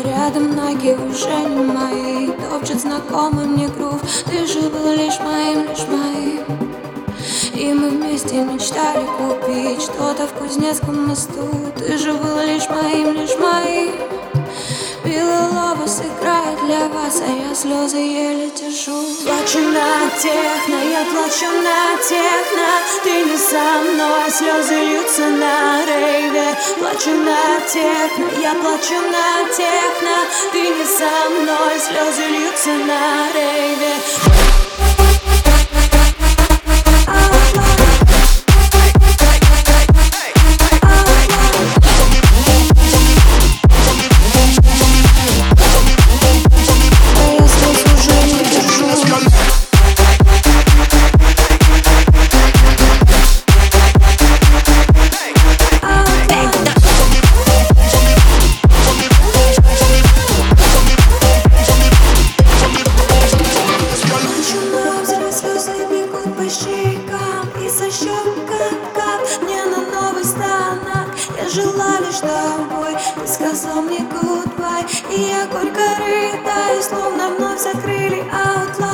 рядом ноги уже не мои Топчет знакомый мне грув. Ты же был лишь моим, лишь моим. И мы вместе мечтали купить Что-то в Кузнецком мосту. Ты же был лишь моим, лишь моим Лобос играет для вас, а я слезы еле держу. Плачу на техно, я плачу на техно. Ты не со мной, слезы льются на рейве. Плачу на техно, я плачу на техно. Ты не со мной, слезы льются на рейве жила лишь тобой Ты сказал мне goodbye И я горько рыдаю Словно вновь закрыли Outline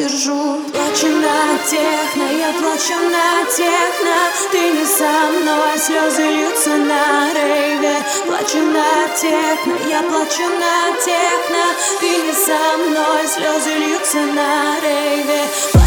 держу. Плачу на техно, я плачу на техно. Ты не со мной, слезы льются на рейве. Плачу на техно, я плачу на техно. Ты не со мной, слезы льются на рейве